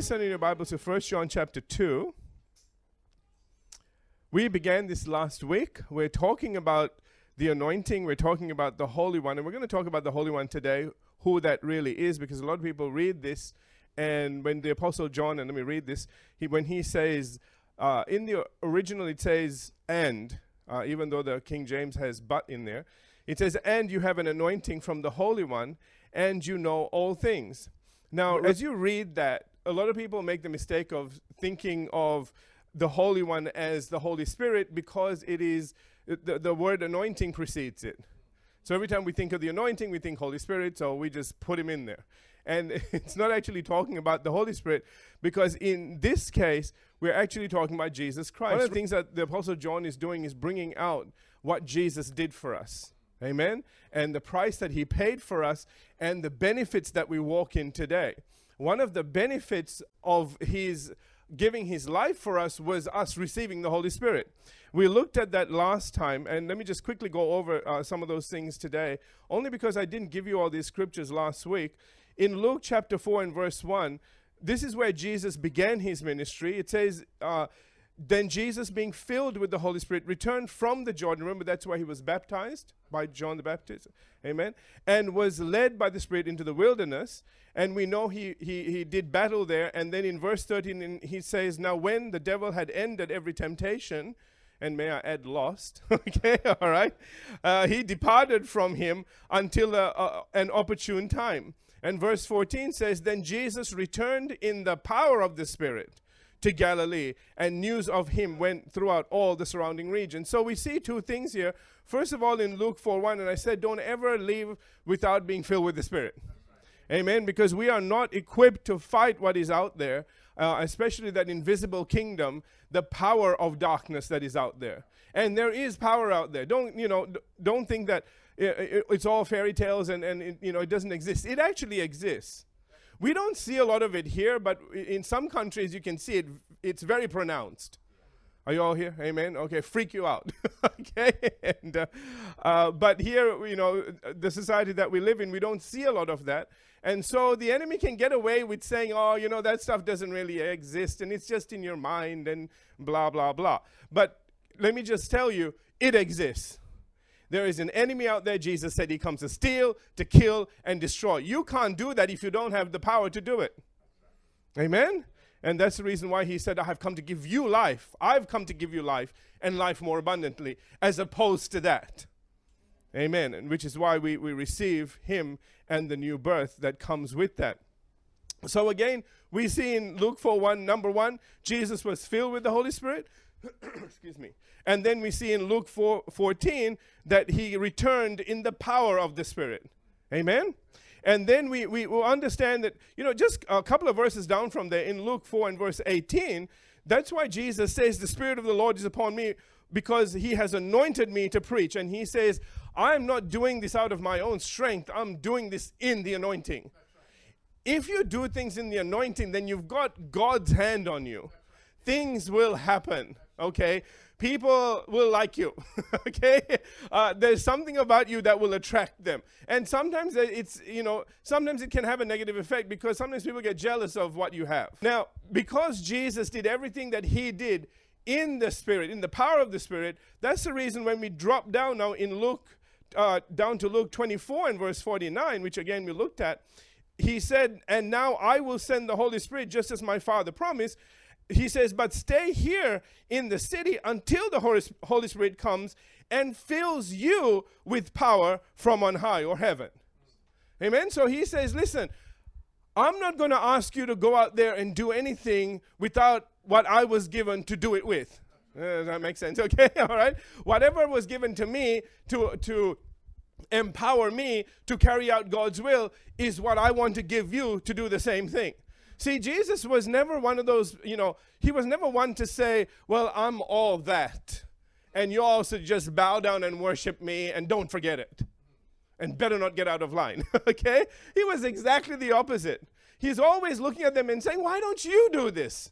Please send in your Bibles to 1 John chapter 2. We began this last week. We're talking about the anointing, we're talking about the Holy One, and we're going to talk about the Holy One today, who that really is, because a lot of people read this, and when the Apostle John, and let me read this, he, when he says, uh, in the original it says, and, uh, even though the King James has but in there, it says, and you have an anointing from the Holy One, and you know all things. Now, as you read that, a lot of people make the mistake of thinking of the Holy One as the Holy Spirit because it is the, the word anointing precedes it. So every time we think of the anointing, we think Holy Spirit, so we just put him in there. And it's not actually talking about the Holy Spirit because in this case, we're actually talking about Jesus Christ. One of the things that the Apostle John is doing is bringing out what Jesus did for us. Amen? And the price that he paid for us and the benefits that we walk in today. One of the benefits of his giving his life for us was us receiving the Holy Spirit. We looked at that last time, and let me just quickly go over uh, some of those things today, only because I didn't give you all these scriptures last week. In Luke chapter 4 and verse 1, this is where Jesus began his ministry. It says, uh, then Jesus, being filled with the Holy Spirit, returned from the Jordan. Remember, that's why he was baptized by John the Baptist. Amen. And was led by the Spirit into the wilderness. And we know he, he, he did battle there. And then in verse 13, he says, Now when the devil had ended every temptation, and may I add, lost, okay, all right, uh, he departed from him until uh, uh, an opportune time. And verse 14 says, Then Jesus returned in the power of the Spirit to Galilee, and news of him went throughout all the surrounding region. So we see two things here. First of all, in Luke 4 1, and I said, don't ever leave without being filled with the Spirit. Amen. Because we are not equipped to fight what is out there, uh, especially that invisible kingdom, the power of darkness that is out there. And there is power out there. Don't, you know, don't think that it's all fairy tales and, and it, you know, it doesn't exist. It actually exists. We don't see a lot of it here, but in some countries you can see it. It's very pronounced. Are you all here? Amen. Okay, freak you out. okay, and uh, uh, but here, you know, the society that we live in, we don't see a lot of that, and so the enemy can get away with saying, "Oh, you know, that stuff doesn't really exist, and it's just in your mind, and blah blah blah." But let me just tell you, it exists. There is an enemy out there. Jesus said he comes to steal, to kill, and destroy. You can't do that if you don't have the power to do it. Amen? And that's the reason why he said, I have come to give you life. I've come to give you life and life more abundantly, as opposed to that. Amen. And which is why we, we receive him and the new birth that comes with that. So again, we see in Luke 4 1, number one, Jesus was filled with the Holy Spirit. Excuse me. And then we see in Luke 4, 14 that he returned in the power of the Spirit. Amen? And then we, we will understand that, you know, just a couple of verses down from there in Luke 4 and verse 18, that's why Jesus says, The Spirit of the Lord is upon me because he has anointed me to preach. And he says, I'm not doing this out of my own strength, I'm doing this in the anointing. If you do things in the anointing, then you've got God's hand on you. Things will happen, okay? people will like you okay? Uh, there's something about you that will attract them. And sometimes it's you know sometimes it can have a negative effect because sometimes people get jealous of what you have. Now because jesus did everything that he did in the spirit in the power of the spirit that's the reason when we drop down now in luke uh, down to luke 24 and verse 49 which again we looked at he said and now i will send the holy spirit just as my father promised he says, But stay here in the city until the Holy Spirit comes and fills you with power from on high or heaven. Amen. So he says, Listen, I'm not going to ask you to go out there and do anything without what I was given to do it with. Uh, that makes sense. Okay. All right. Whatever was given to me to, to empower me to carry out God's will is what I want to give you to do the same thing. See, Jesus was never one of those, you know, he was never one to say, Well, I'm all that. And you all should just bow down and worship me and don't forget it. And better not get out of line. okay? He was exactly the opposite. He's always looking at them and saying, Why don't you do this?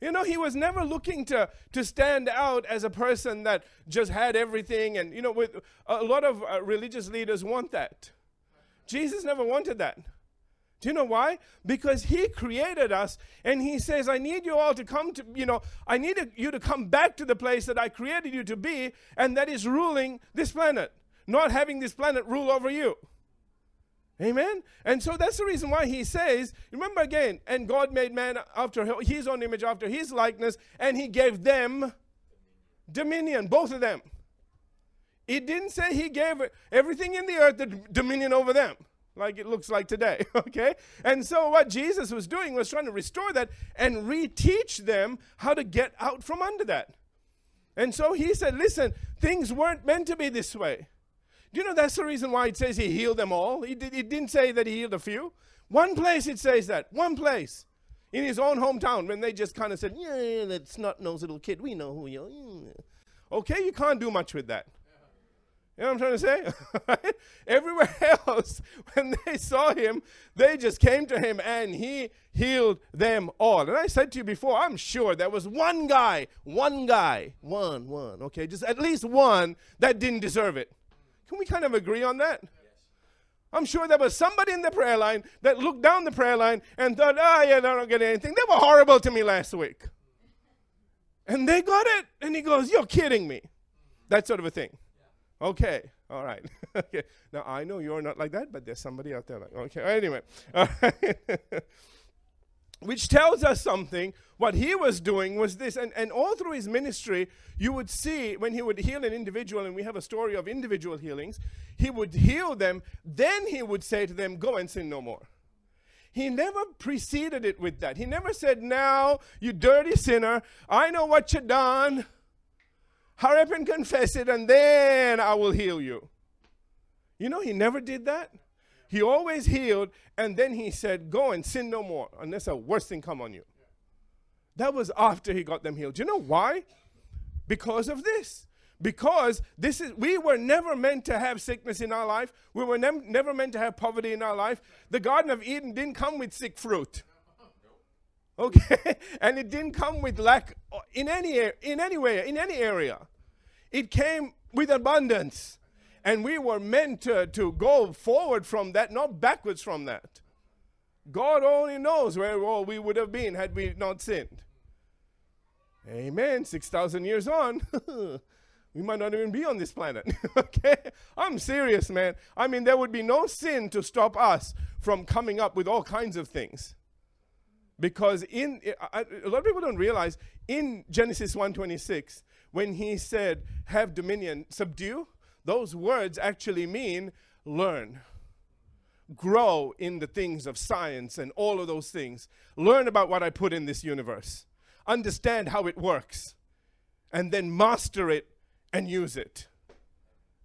You know, he was never looking to, to stand out as a person that just had everything. And, you know, with a lot of uh, religious leaders want that. Jesus never wanted that. Do you know why? Because He created us and He says, I need you all to come to, you know, I need you to come back to the place that I created you to be, and that is ruling this planet, not having this planet rule over you. Amen? And so that's the reason why He says, remember again, and God made man after His own image, after His likeness, and He gave them dominion, both of them. It didn't say He gave everything in the earth the dominion over them like it looks like today, okay? And so what Jesus was doing was trying to restore that and reteach them how to get out from under that. And so he said, listen, things weren't meant to be this way. Do you know that's the reason why it says he healed them all? He, did, didn't say that he healed a few. One place it says that, one place. In his own hometown, when they just kind of said, yeah, that snot-nosed little kid, we know who you are. Okay, you can't do much with that. You know what I'm trying to say? Everywhere else, when they saw him, they just came to him and he healed them all. And I said to you before, I'm sure there was one guy, one guy, one, one, okay, just at least one that didn't deserve it. Can we kind of agree on that? I'm sure there was somebody in the prayer line that looked down the prayer line and thought, oh, yeah, I don't get anything. They were horrible to me last week. And they got it. And he goes, You're kidding me. That sort of a thing. Okay, all right. okay. Now I know you're not like that, but there's somebody out there like okay. Anyway, which tells us something. What he was doing was this, and, and all through his ministry, you would see when he would heal an individual, and we have a story of individual healings, he would heal them, then he would say to them, Go and sin no more. He never preceded it with that. He never said, Now, you dirty sinner, I know what you done. Hurry up and confess it, and then I will heal you. You know, he never did that. He always healed, and then he said, Go and sin no more, unless a worse thing come on you. That was after he got them healed. Do you know why? Because of this. Because this is we were never meant to have sickness in our life. We were ne- never meant to have poverty in our life. The Garden of Eden didn't come with sick fruit. Okay? and it didn't come with lack uh, in any in any way, in any area. It came with abundance. And we were meant to, to go forward from that, not backwards from that. God only knows where we would have been had we not sinned. Amen. 6,000 years on, we might not even be on this planet. okay? I'm serious, man. I mean, there would be no sin to stop us from coming up with all kinds of things. Because in eh, a lot of people don't realize in Genesis 1:26 when he said have dominion, subdue, those words actually mean learn. Grow in the things of science and all of those things. Learn about what I put in this universe. Understand how it works. And then master it and use it.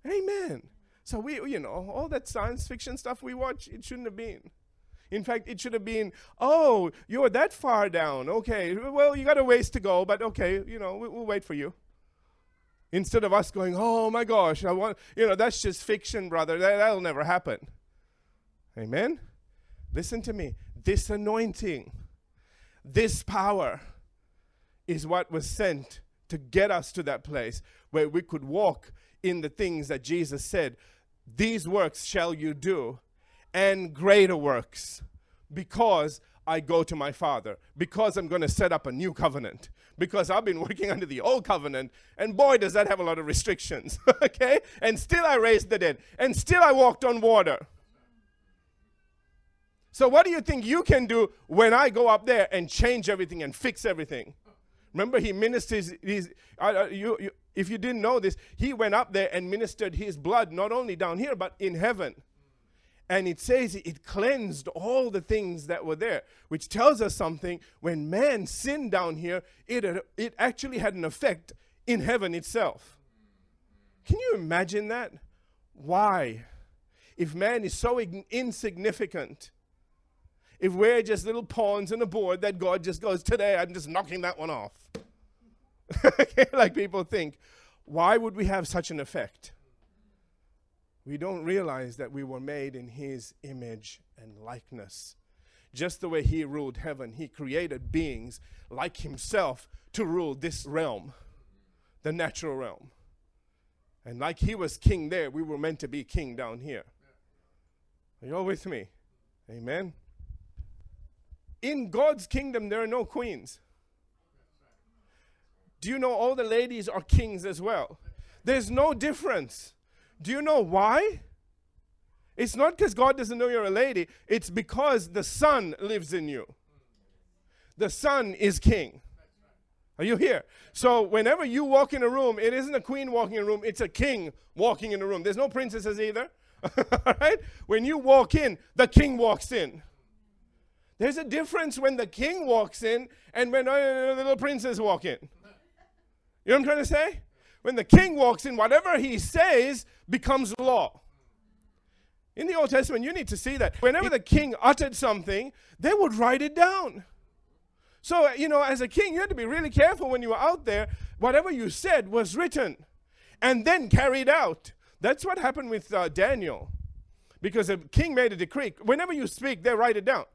Amen. So we, you know, all that science fiction stuff we watch, it shouldn't have been. In fact, it should have been, oh, you're that far down. Okay, well, you got a ways to go, but okay, you know, we, will wait for you. Instead of us going, oh my gosh, I want, you know, that's just fiction, brother. That, that'll never happen. Amen? Listen to me. This anointing, this power is what was sent to get us to that place where we could walk in the things that Jesus said, These works shall you do and greater works because I go to my Father, because I'm going to set up a new covenant, because I've been working under the old covenant, and boy, does that have a lot of restrictions, okay? And still I raised the dead, and still I walked on water. So, what do you think you can do when I go up there and change everything and fix everything? Remember, he ministers. His, uh, you, you, if you didn't know this, he went up there and ministered his blood not only down here but in heaven. And it says it cleansed all the things that were there, which tells us something. When man sinned down here, it, it actually had an effect in heaven itself. Can you imagine that? Why? If man is so insignificant, if we're just little pawns on a board that God just goes, today I'm just knocking that one off. like people think, why would we have such an effect? We don't realize that we were made in his image and likeness. Just the way he ruled heaven, he created beings like himself to rule this realm, the natural realm. And like he was king there, we were meant to be king down here. Are you all with me? Amen. in God's kingdom, there are no queens. Do you know all the ladies are kings as well? There's no difference. Do you know why? It's not because God doesn't know you're a lady, it's because the Son lives in you. The Son is king. Are you here? So whenever you walk in a room, it isn't a queen walking in a room, it's a king walking in a room. There's no princesses either. All right? When you walk in, the king walks in. There's a difference when the king walks in and when uh, the little princess walk in. You know what I'm trying to say? When the king walks in, whatever he says becomes law. In the Old Testament, you need to see that. Whenever the king uttered something, they would write it down. So, you know, as a king, you had to be really careful when you were out there. Whatever you said was written and then carried out. That's what happened with uh, Daniel. Because the king made a decree. Whenever you speak, they write it down.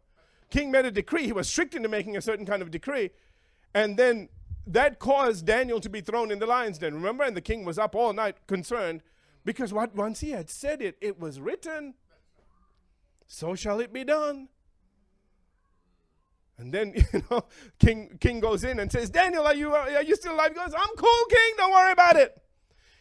King made a decree. He was strict into making a certain kind of decree. And then that caused Daniel to be thrown in the lion's den. Remember? And the king was up all night concerned because what once he had said it, it was written. So shall it be done. And then you know, King King goes in and says, "Daniel, are you are you still alive?" He goes, "I'm cool, King. Don't worry about it."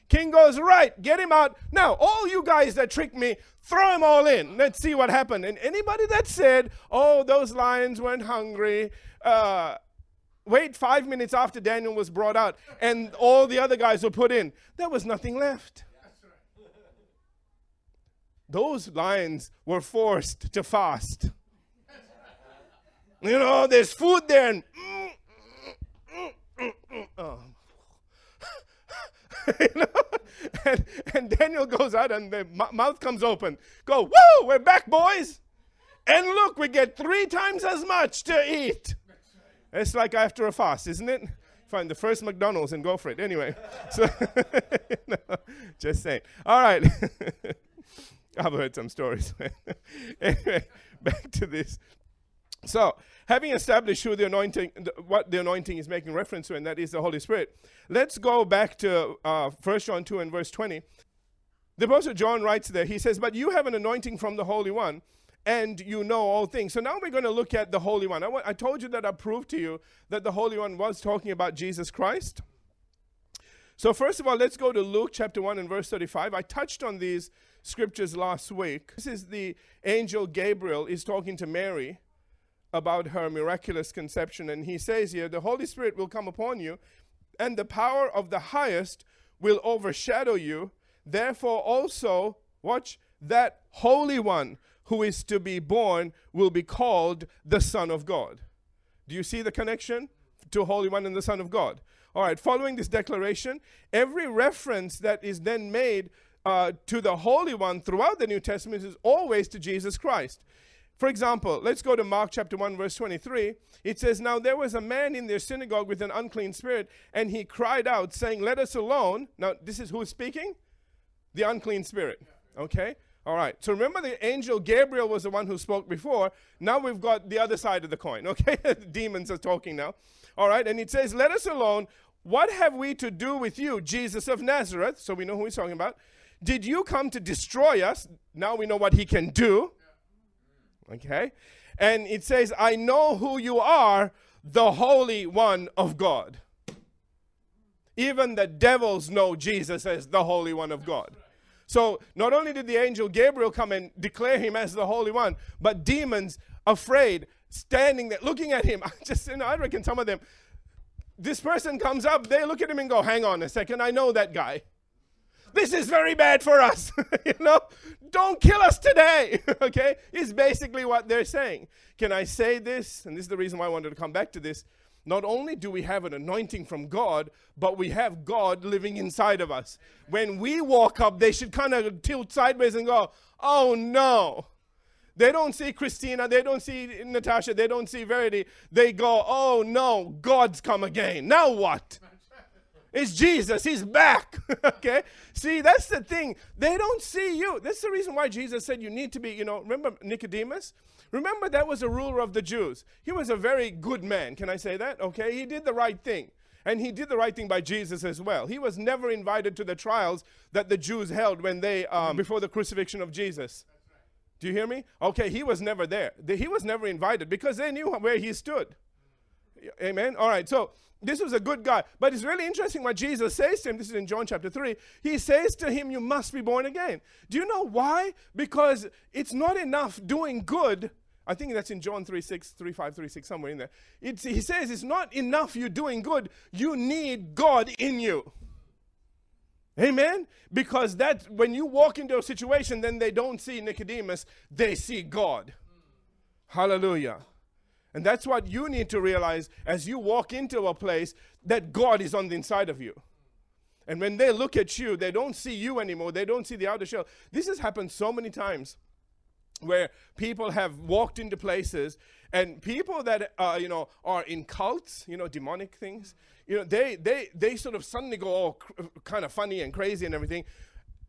King goes, "Right, get him out now. All you guys that tricked me, throw them all in. Let's see what happened." And anybody that said, "Oh, those lions weren't hungry," uh, wait five minutes after Daniel was brought out and all the other guys were put in, there was nothing left. Those lions were forced to fast. You know, there's food there, and mm, mm, mm, oh. and, and Daniel goes out, and the mouth comes open. Go, whoa, we're back, boys. And look, we get three times as much to eat. It's like after a fast, isn't it? Find the first McDonald's and go for it. Anyway, so no, just saying. All right. I've heard some stories. anyway, back to this. So, having established who the anointing, what the anointing is making reference to, and that is the Holy Spirit, let's go back to uh, 1 John 2 and verse 20. The Apostle John writes there, he says, But you have an anointing from the Holy One, and you know all things. So now we're going to look at the Holy One. I told you that I proved to you that the Holy One was talking about Jesus Christ. So, first of all, let's go to Luke chapter 1 and verse 35. I touched on these scriptures last week. This is the angel Gabriel is talking to Mary about her miraculous conception. And he says here, The Holy Spirit will come upon you, and the power of the highest will overshadow you. Therefore, also, watch, that Holy One who is to be born will be called the Son of God. Do you see the connection to Holy One and the Son of God? All right, following this declaration, every reference that is then made uh, to the Holy One throughout the New Testament is always to Jesus Christ. For example, let's go to Mark chapter 1, verse 23. It says, Now there was a man in their synagogue with an unclean spirit, and he cried out, saying, Let us alone. Now, this is who's speaking? The unclean spirit. Okay? All right. So remember the angel Gabriel was the one who spoke before. Now we've got the other side of the coin. Okay? demons are talking now. All right. And it says, Let us alone. What have we to do with you, Jesus of Nazareth? So we know who he's talking about. Did you come to destroy us? Now we know what he can do. Okay? And it says, I know who you are, the Holy One of God. Even the devils know Jesus as the Holy One of God. So not only did the angel Gabriel come and declare him as the Holy One, but demons afraid, standing there looking at him. I just, you know, I reckon some of them, this person comes up, they look at him and go, hang on a second, I know that guy. This is very bad for us. you know, don't kill us today. okay, is basically what they're saying. Can I say this? And this is the reason why I wanted to come back to this not only do we have an anointing from God, but we have God living inside of us. When we walk up, they should kind of tilt sideways and go, oh no. They don't see Christina, they don't see Natasha, they don't see Verity. They go, oh no, God's come again. Now what? It's Jesus. He's back. okay? See, that's the thing. They don't see you. That's the reason why Jesus said you need to be, you know, remember Nicodemus? Remember, that was a ruler of the Jews. He was a very good man. Can I say that? Okay? He did the right thing. And he did the right thing by Jesus as well. He was never invited to the trials that the Jews held when they, um, before the crucifixion of Jesus. Do you hear me? Okay, he was never there. He was never invited because they knew where he stood. Amen. All right. So this was a good guy. But it's really interesting what Jesus says to him. This is in John chapter 3. He says to him, You must be born again. Do you know why? Because it's not enough doing good. I think that's in John 3 6, 3 5, 3 6, somewhere in there. It's, he says it's not enough you're doing good. You need God in you. Amen? Because that when you walk into a situation, then they don't see Nicodemus, they see God. Hallelujah. And that's what you need to realize as you walk into a place that God is on the inside of you. And when they look at you, they don't see you anymore. They don't see the outer shell. This has happened so many times where people have walked into places and people that uh, you know are in cults, you know, demonic things, you know, they they they sort of suddenly go all kind of funny and crazy and everything,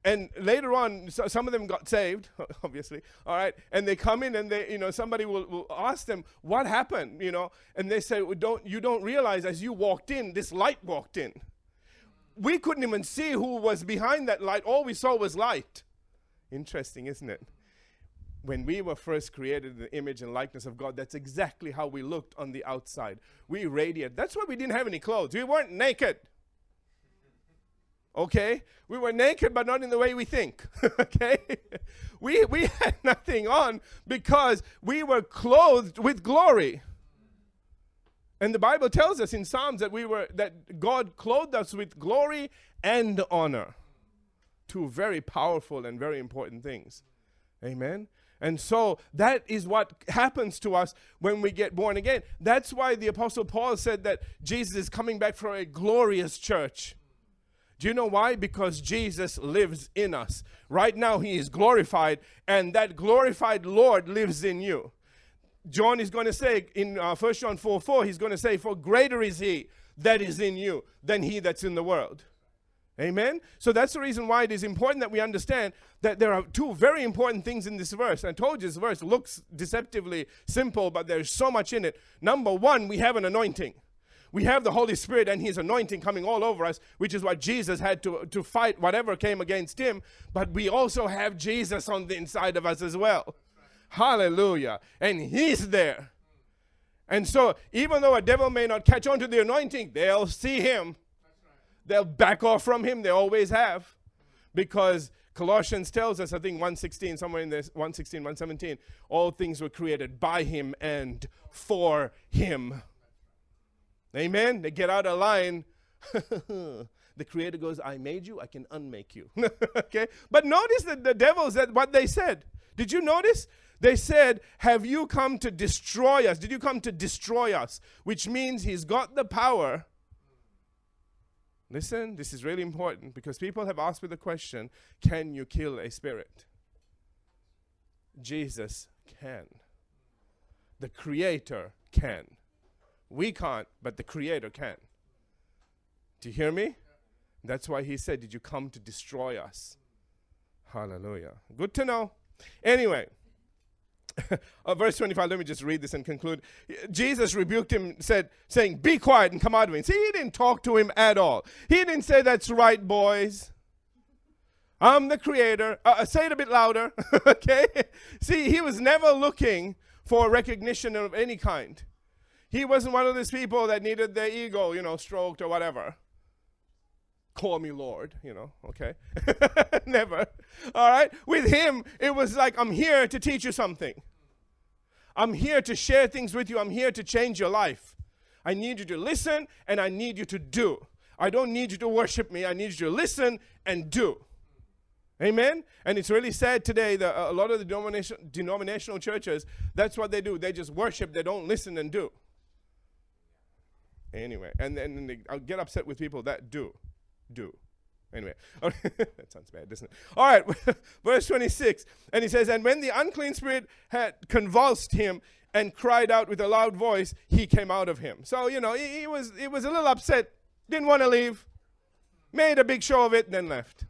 and later on, so some of them got saved, obviously. All right, and they come in, and they, you know, somebody will, will ask them what happened, you know, and they say, well, "Don't you don't realize as you walked in, this light walked in. We couldn't even see who was behind that light. All we saw was light. Interesting, isn't it? When we were first created in the image and likeness of God, that's exactly how we looked on the outside. We radiated. That's why we didn't have any clothes. We weren't naked. Okay? We were naked, but not in the way we think. okay? We, we had nothing on because we were clothed with glory. And the Bible tells us in Psalms that we were that God clothed us with glory and honor. Two very powerful and very important things. Amen. And so that is what happens to us when we get born again. That's why the apostle Paul said that Jesus is coming back for a glorious church. Do you know why? Because Jesus lives in us. Right now, He is glorified, and that glorified Lord lives in you. John is going to say in uh, 1 John 4 4, he's going to say, For greater is He that is in you than He that's in the world. Amen? So that's the reason why it is important that we understand that there are two very important things in this verse. I told you this verse looks deceptively simple, but there's so much in it. Number one, we have an anointing we have the Holy Spirit and His anointing coming all over us, which is what Jesus had to, to fight whatever came against Him. But we also have Jesus on the inside of us as well. Hallelujah. And He's there. And so, even though a devil may not catch on to the anointing, they'll see Him. They'll back off from Him. They always have. Because Colossians tells us, I think 116, somewhere in this 116, 117, all things were created by Him and for Him. Amen. They get out of line. the creator goes, I made you, I can unmake you. okay? But notice that the devil said what they said. Did you notice? They said, Have you come to destroy us? Did you come to destroy us? Which means he's got the power. Listen, this is really important because people have asked me the question Can you kill a spirit? Jesus can. The Creator can. We can't, but the Creator can. Do you hear me? That's why he said, Did you come to destroy us? Hallelujah. Good to know. Anyway, uh, verse 25, let me just read this and conclude. Jesus rebuked him, said, saying, Be quiet and come out of me. See, he didn't talk to him at all. He didn't say, That's right, boys. I'm the creator. Uh, uh say it a bit louder, okay? See, he was never looking for recognition of any kind. He wasn't one of those people that needed their ego, you know, stroked or whatever. Call me Lord, you know, okay? Never. All right? With him, it was like, I'm here to teach you something. I'm here to share things with you. I'm here to change your life. I need you to listen and I need you to do. I don't need you to worship me. I need you to listen and do. Amen? And it's really sad today that a lot of the denomination, denominational churches, that's what they do. They just worship, they don't listen and do. Anyway, and then I'll get upset with people that do. Do. Anyway, that sounds bad, doesn't it? All right, verse 26. And he says, And when the unclean spirit had convulsed him and cried out with a loud voice, he came out of him. So, you know, he, he was, he was a little upset, didn't want to leave, made a big show of it, then left.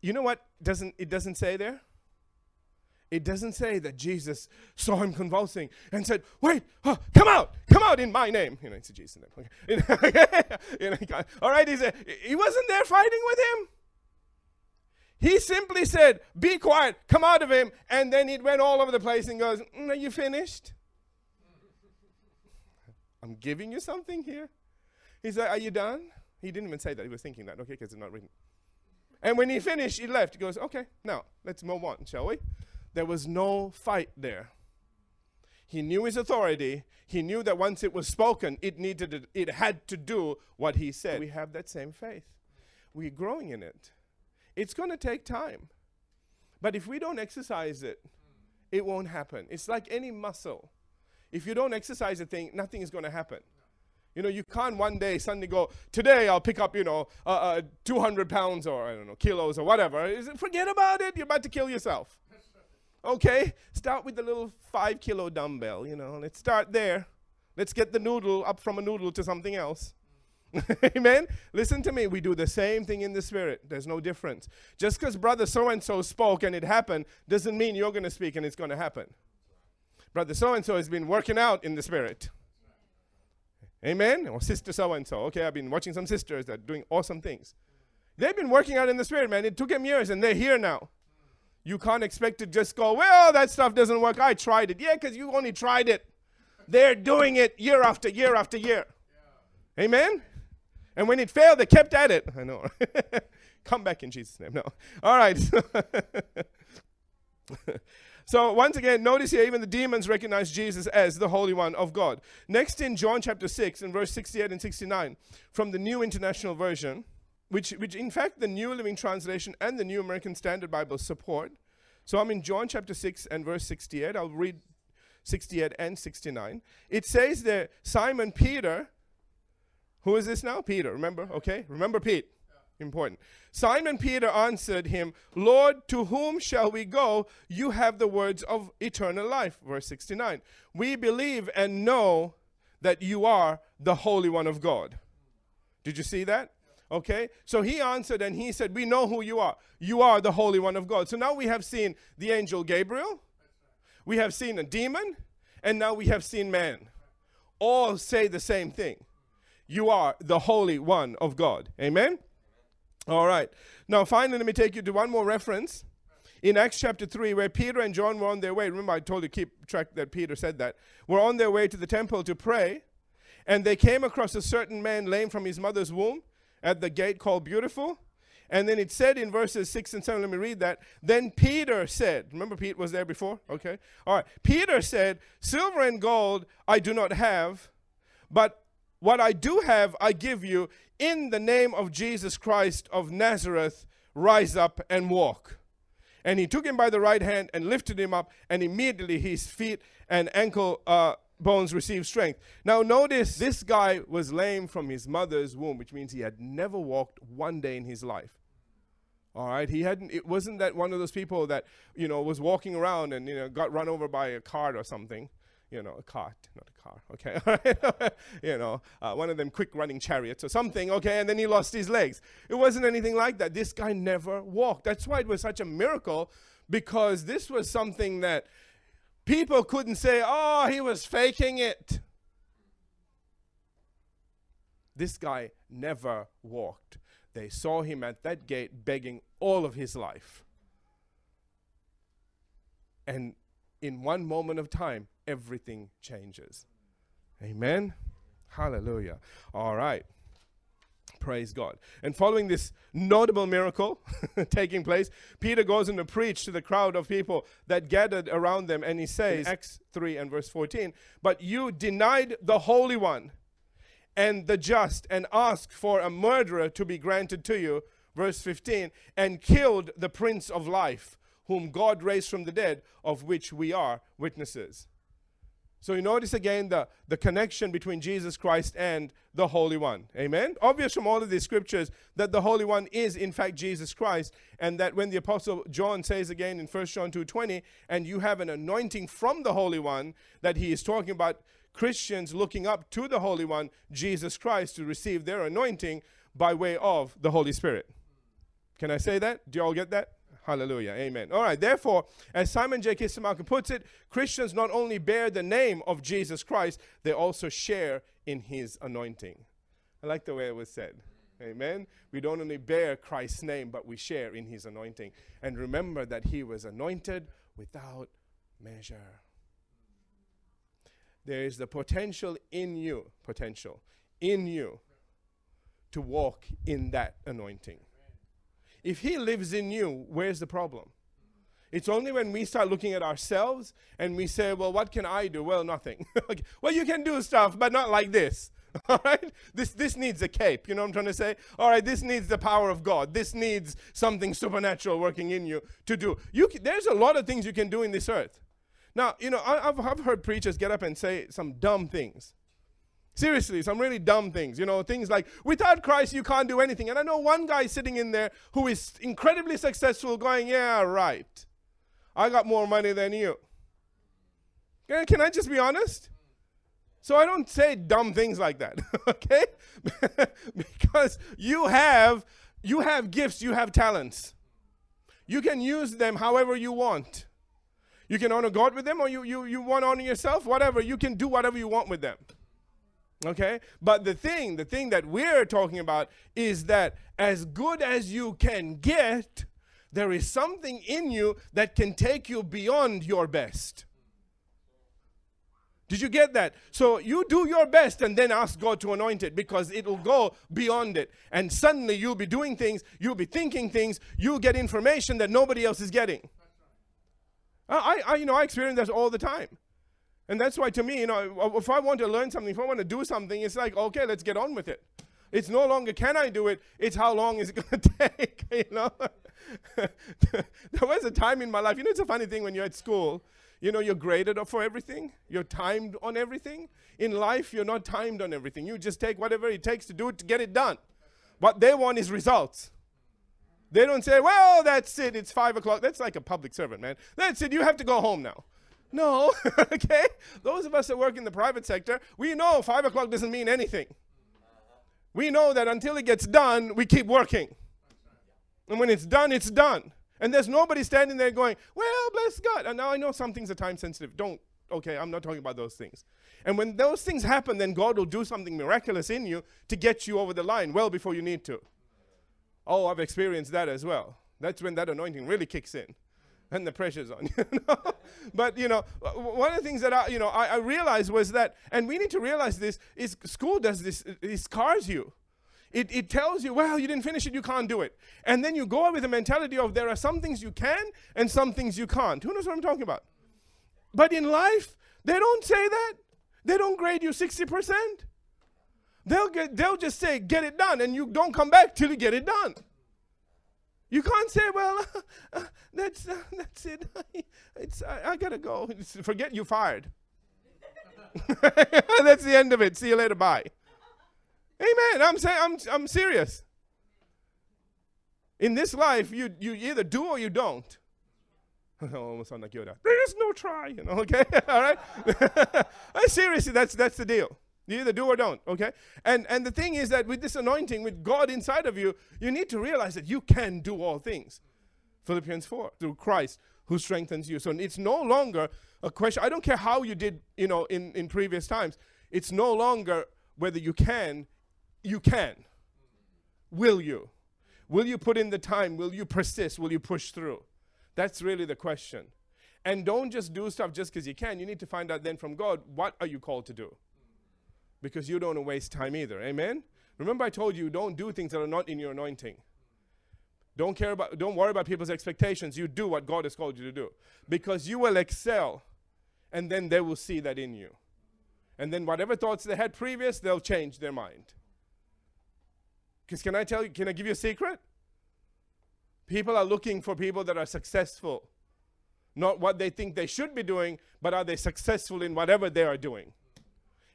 You know what doesn't it doesn't say there? It doesn't say that Jesus saw him convulsing and said, Wait, oh, come out, come out in my name. You know, it's a Jesus name. Okay. you know, all right, he, wasn't there fighting with him. He simply said, Be quiet, come out of him. And then it went all over the place and goes, mm, Are you finished? I'm giving you something here. He said, Are you done? He didn't even say that. He was thinking that, okay, because it's not written. And when he finished, he left. He goes, Okay, now let's move on, shall we? There was no fight there. He knew his authority. He knew that once it was spoken, it needed to, it had to do what he said. We have that same faith. We're growing in it. It's going to take time. But if we don't exercise it, it won't happen. It's like any muscle. If you don't exercise a thing, nothing is going to happen. You know, you can't one day suddenly go, today I'll pick up, you know, uh, uh, 200 pounds or, I don't know, kilos or whatever. Forget about it. You're about to kill yourself. Okay? Start with the little five kilo dumbbell, you know. Let's start there. Let's get the noodle up from a noodle to something else. Amen. Listen to me. We do the same thing in the spirit. There's no difference. Just because brother so and so spoke and it happened doesn't mean you're going to speak and it's going to happen. Brother so and so has been working out in the spirit. Amen. Or sister so and so. Okay, I've been watching some sisters that are doing awesome things. They've been working out in the spirit, man. It took them years and they're here now. You can't expect to just go, well, that stuff doesn't work. I tried it. Yeah, because you only tried it. They're doing it year after year after year. Yeah. Amen? And when it failed, they kept at it. I know. Come back in Jesus' name. No. All right. so once again, notice here, even the demons recognize Jesus as the Holy One of God. Next in John chapter 6 and verse 68 and 69 from the New International Version, which, which in fact the New Living Translation and the New American Standard Bible support. So I'm in John chapter 6 and verse 68. I'll read 68 and 69. It says that Simon Peter who is this now? Peter, remember? Okay, remember Pete. Yeah. Important. Simon Peter answered him, Lord, to whom shall we go? You have the words of eternal life. Verse 69. We believe and know that you are the Holy One of God. Did you see that? Okay, so he answered and he said, We know who you are. You are the Holy One of God. So now we have seen the angel Gabriel, we have seen a demon, and now we have seen man. All say the same thing you are the Holy One of God. Amen? All right. Now, finally, let me take you to one more reference in Acts chapter 3, where Peter and John were on their way. Remember, I told you keep track that Peter said that. Were on their way to the temple to pray, and they came across a certain man lame from his mother's womb at the gate called Beautiful. And then it said in verses 6 and 7, let me read that. Then Peter said, remember Pete was there before? Okay. All right. Peter said, Silver and gold I do not have, but what I do have, I give you. In the name of Jesus Christ of Nazareth, rise up and walk. And he took him by the right hand and lifted him up, and immediately his feet and ankle uh, bones receive strength. Now, notice this guy was lame from his mother's womb, which means he had never walked one day in his life. All right, he hadn't. It wasn't that one of those people that you know was walking around and you know got run over by a cart or something you know, a cart, not a car, okay? you know, uh, one of them quick running chariots or something, okay? And then he lost his legs. It wasn't anything like that. This guy never walked. That's why it was such a miracle because this was something that people couldn't say, oh, he was faking it. This guy never walked. They saw him at that gate begging all of his life. And in one moment of time, everything changes. Amen. Hallelujah. All right. Praise God. And following this notable miracle taking place, Peter goes in to preach to the crowd of people that gathered around them, and he says, Acts 3 and verse 14, But you denied the Holy One and the just, and asked for a murderer to be granted to you, verse 15, and killed the Prince of Life, whom God raised from the dead, of which we are witnesses. So you notice again the, the connection between Jesus Christ and the Holy One. Amen? Obvious from all of these scriptures that the Holy One is in fact Jesus Christ, and that when the Apostle John says again in 1 John 2.20, and you have an anointing from the Holy One, that he is talking about Christians looking up to the Holy One, Jesus Christ, to receive their anointing by way of the Holy Spirit. Can I say that? Do you all get that? Hallelujah. Amen. All right. Therefore, as Simon J. Kistemaker puts it, Christians not only bear the name of Jesus Christ, they also share in his anointing. I like the way it was said. Amen. We don't only bear Christ's name, but we share in his anointing. And remember that he was anointed without measure. There is the potential in you, potential in you to walk in that anointing. If he lives in you, where's the problem? It's only when we start looking at ourselves and we say, well, what can I do? Well, nothing. okay. Well, you can do stuff, but not like this. All right? This, this needs a cape. You know what I'm trying to say? All right, this needs the power of God. This needs something supernatural working in you to do. You can, there's a lot of things you can do in this earth. Now, you know, I, have I've heard preachers get up and say some dumb things. Seriously, some really dumb things. You know, things like, without Christ, you can't do anything. And I know one guy sitting in there who is incredibly successful going, yeah, right. I got more money than you. Can, I just be honest? So I don't say dumb things like that, okay? because you have you have gifts, you have talents. You can use them however you want. You can honor God with them or you you you want to honor yourself, whatever. You can do whatever you want with them. Okay? But the thing, the thing that we're talking about is that as good as you can get, there is something in you that can take you beyond your best. Did you get that? So you do your best and then ask God to anoint it because it will go beyond it. And suddenly you'll be doing things, you'll be thinking things, you'll get information that nobody else is getting. I, I, you know, I experience that all the time. And that's why to me, you know, if I want to learn something, if I want to do something, it's like, okay, let's get on with it. It's no longer can I do it, it's how long is it going to take, you know? there was a time in my life, you know, it's a funny thing when you're at school, you know, you're graded for everything, you're timed on everything. In life, you're not timed on everything. You just take whatever it takes to do it to get it done. What they want is results. They don't say, well, that's it, it's five o'clock. That's like a public servant, man. That's it, you have to go home now. No, okay? Those of us that work in the private sector, we know five o'clock doesn't mean anything. We know that until it gets done, we keep working. And when it's done, it's done. And there's nobody standing there going, well, bless God. And now I know some things are time sensitive. Don't, okay, I'm not talking about those things. And when those things happen, then God will do something miraculous in you to get you over the line well before you need to. Oh, I've experienced that as well. That's when that anointing really kicks in and the pressure's on. You know? but you know, one of the things that I, you know, I, I, realized was that, and we need to realize this: is school does this, it scars you. It, it tells you, well, you didn't finish it, you can't do it. And then you go out with the mentality of there are some things you can and some things you can't. Who knows what I'm talking about? But in life, they don't say that. They don't grade you 60%. They'll, get, they'll just say, get it done, and you don't come back till you get it done. You can't say, well, that's, uh, that's it. it's, I, I gotta go. It's, forget you fired. that's the end of it. See you later. Bye. Amen. I'm saying I'm I'm serious. In this life, you you either do or you don't. almost sound like Yoda. There is no try, you know, okay? All right? Seriously, that's that's the deal. You either do or don't, okay? And and the thing is that with this anointing, with God inside of you, you need to realize that you can do all things. Philippians 4, through Christ who strengthens you. So it's no longer a question. I don't care how you did, you know, in, in previous times. It's no longer whether you can, you can. Will you? Will you put in the time? Will you persist? Will you push through? That's really the question. And don't just do stuff just because you can. You need to find out then from God, what are you called to do? Because you don't want to waste time either. Amen? Remember I told you don't do things that are not in your anointing. Don't care about don't worry about people's expectations. You do what God has called you to do. Because you will excel and then they will see that in you. And then whatever thoughts they had previous, they'll change their mind. Because can I tell you, can I give you a secret? People are looking for people that are successful. Not what they think they should be doing, but are they successful in whatever they are doing?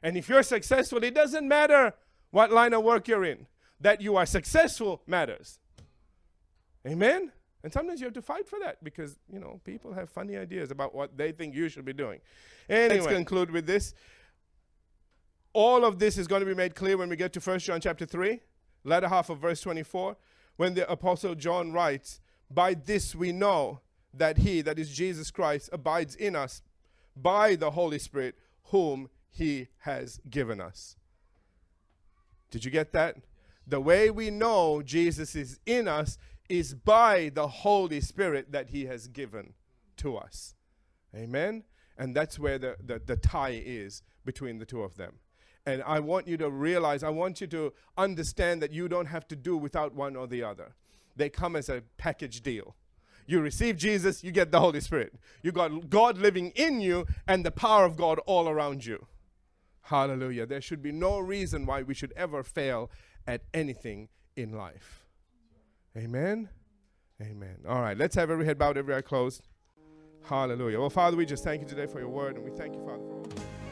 And if you're successful, it doesn't matter what line of work you're in. That you are successful matters. Amen? And sometimes you have to fight for that because, you know, people have funny ideas about what they think you should be doing. Anyway, let's conclude with this. All of this is going to be made clear when we get to 1 John chapter 3 latter half of verse 24, when the Apostle John writes, By this we know that he, that is Jesus Christ, abides in us by the Holy Spirit, whom he has given us. Did you get that? The way we know Jesus is in us is by the Holy Spirit that He has given to us. Amen? And that's where the, the, the tie is between the two of them. And I want you to realize, I want you to understand that you don't have to do without one or the other. They come as a package deal. You receive Jesus, you get the Holy Spirit. You got God living in you and the power of God all around you. Hallelujah. There should be no reason why we should ever fail at anything in life. Amen. Amen. All right, let's have every head bowed, every eye closed. Hallelujah. Well, Father, we just thank you today for your word, and we thank you, Father, for